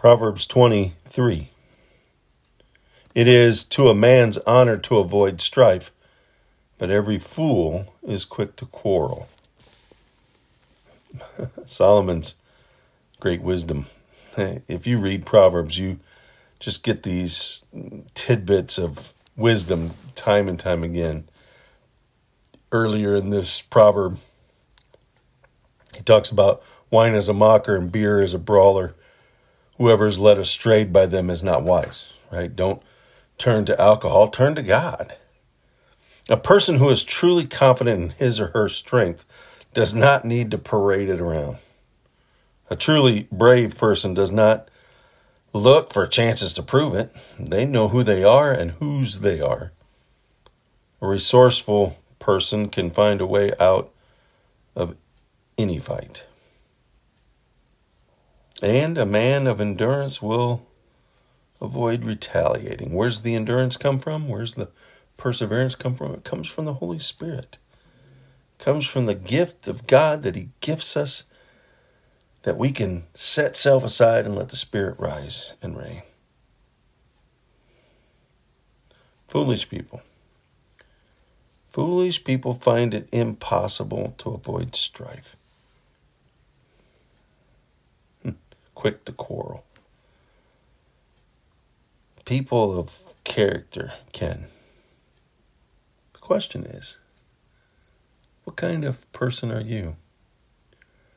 Proverbs 23. It is to a man's honor to avoid strife, but every fool is quick to quarrel. Solomon's great wisdom. If you read Proverbs, you just get these tidbits of wisdom time and time again. Earlier in this proverb, he talks about wine as a mocker and beer as a brawler. Whoever is led astray by them is not wise, right? Don't turn to alcohol, turn to God. A person who is truly confident in his or her strength does not need to parade it around. A truly brave person does not look for chances to prove it. They know who they are and whose they are. A resourceful person can find a way out of any fight. And a man of endurance will avoid retaliating. Where's the endurance come from? Where's the perseverance come from? It comes from the Holy Spirit. It comes from the gift of God that He gifts us that we can set self aside and let the Spirit rise and reign. Foolish people. Foolish people find it impossible to avoid strife. Quick to quarrel. People of character can. The question is what kind of person are you?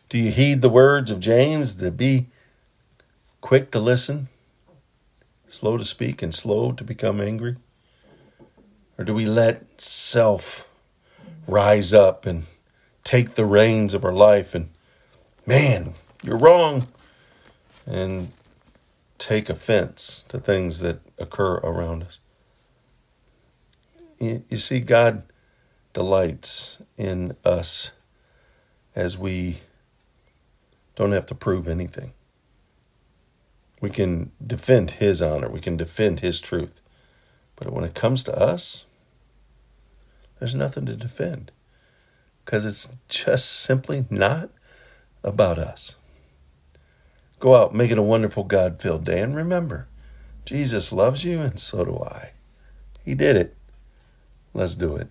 Do you heed the words of James to be quick to listen, slow to speak, and slow to become angry? Or do we let self rise up and take the reins of our life and, man, you're wrong, and take offense to things that occur around us? You, see, God delights in us as we don't have to prove anything. We can defend His honor, we can defend His truth. But when it comes to us, there's nothing to defend because it's just simply not about us. Go out, make it a wonderful God filled day, and remember, Jesus loves you, and so do I. He did it. Let's do it.